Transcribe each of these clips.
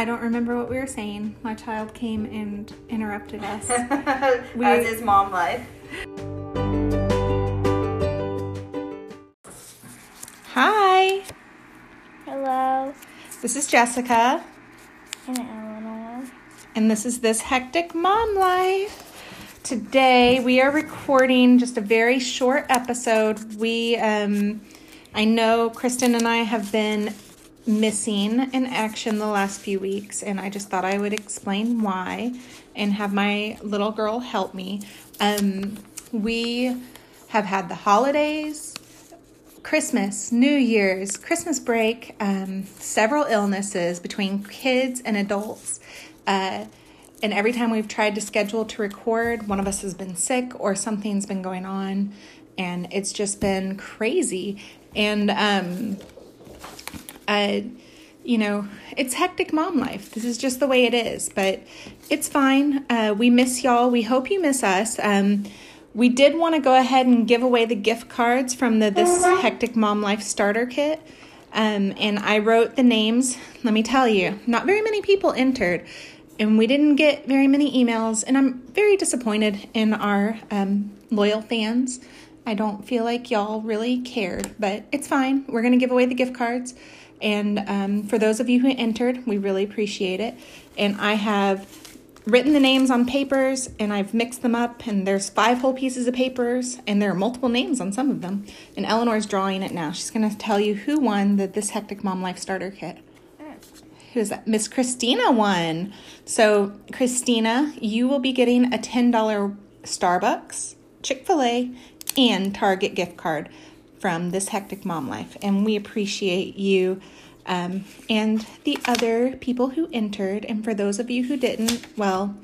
I don't remember what we were saying. My child came and interrupted us. We- How's his mom life? Hi, Hello, this is Jessica, and Eleanor. and this is This Hectic Mom Life. Today we are recording just a very short episode. We, um, I know Kristen and I have been missing in action the last few weeks, and I just thought I would explain why and have my little girl help me. Um, we have had the holidays, Christmas, New Year's, Christmas break, um, several illnesses between kids and adults. Uh, and every time we've tried to schedule to record, one of us has been sick or something's been going on. And it's just been crazy. And, um, uh, you know, it's hectic mom life. This is just the way it is, but it's fine. Uh, we miss y'all. We hope you miss us. Um, we did want to go ahead and give away the gift cards from the This Hectic Mom Life Starter Kit. Um, and I wrote the names. Let me tell you, not very many people entered, and we didn't get very many emails. And I'm very disappointed in our um, loyal fans. I don't feel like y'all really cared, but it's fine. We're going to give away the gift cards. And um, for those of you who entered, we really appreciate it. And I have written the names on papers and I've mixed them up, and there's five whole pieces of papers, and there are multiple names on some of them. And Eleanor's drawing it now. She's going to tell you who won the This Hectic Mom Life Starter Kit. Who's that? Miss Christina won. So, Christina, you will be getting a $10 Starbucks, Chick fil A, and Target gift card from This Hectic Mom Life. And we appreciate you um, and the other people who entered. And for those of you who didn't, well,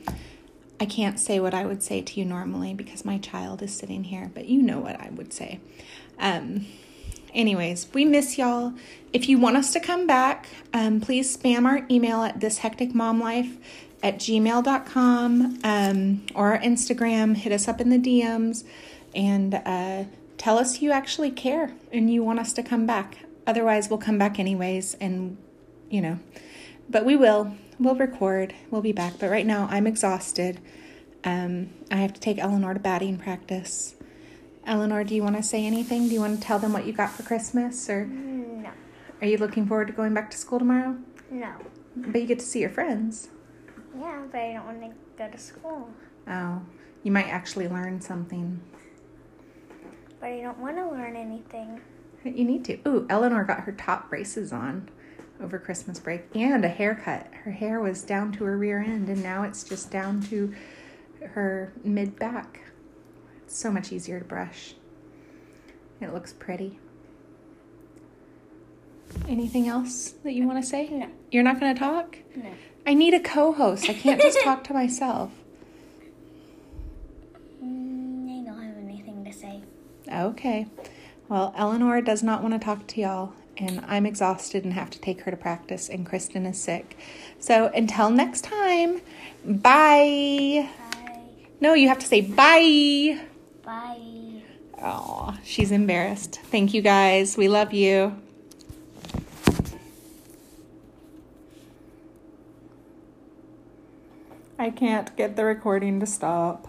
I can't say what I would say to you normally because my child is sitting here, but you know what I would say. Um, anyways, we miss y'all. If you want us to come back, um, please spam our email at thishecticmomlife at gmail.com um, or our Instagram. Hit us up in the DMs and uh, tell us you actually care and you want us to come back. Otherwise, we'll come back anyways, and you know, but we will. We'll record. We'll be back. But right now, I'm exhausted. Um, I have to take Eleanor to batting practice. Eleanor, do you want to say anything? Do you want to tell them what you got for Christmas, or No, are you looking forward to going back to school tomorrow? no. But you get to see your friends. Yeah, but I don't want to go to school. Oh, you might actually learn something. But I don't want to learn anything. You need to. Ooh, Eleanor got her top braces on over Christmas break and a haircut. Her hair was down to her rear end and now it's just down to her mid back. It's so much easier to brush. It looks pretty. Anything else that you want to say? No. You're not going to talk? No. I need a co host. I can't just talk to myself. Mm, I don't have anything to say. Okay. Well, Eleanor does not want to talk to y'all, and I'm exhausted and have to take her to practice, and Kristen is sick. So until next time, bye. Bye. No, you have to say bye. Bye. Oh, she's embarrassed. Thank you guys. We love you. I can't get the recording to stop.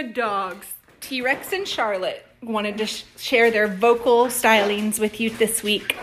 Good dogs. T Rex and Charlotte wanted to sh- share their vocal stylings with you this week.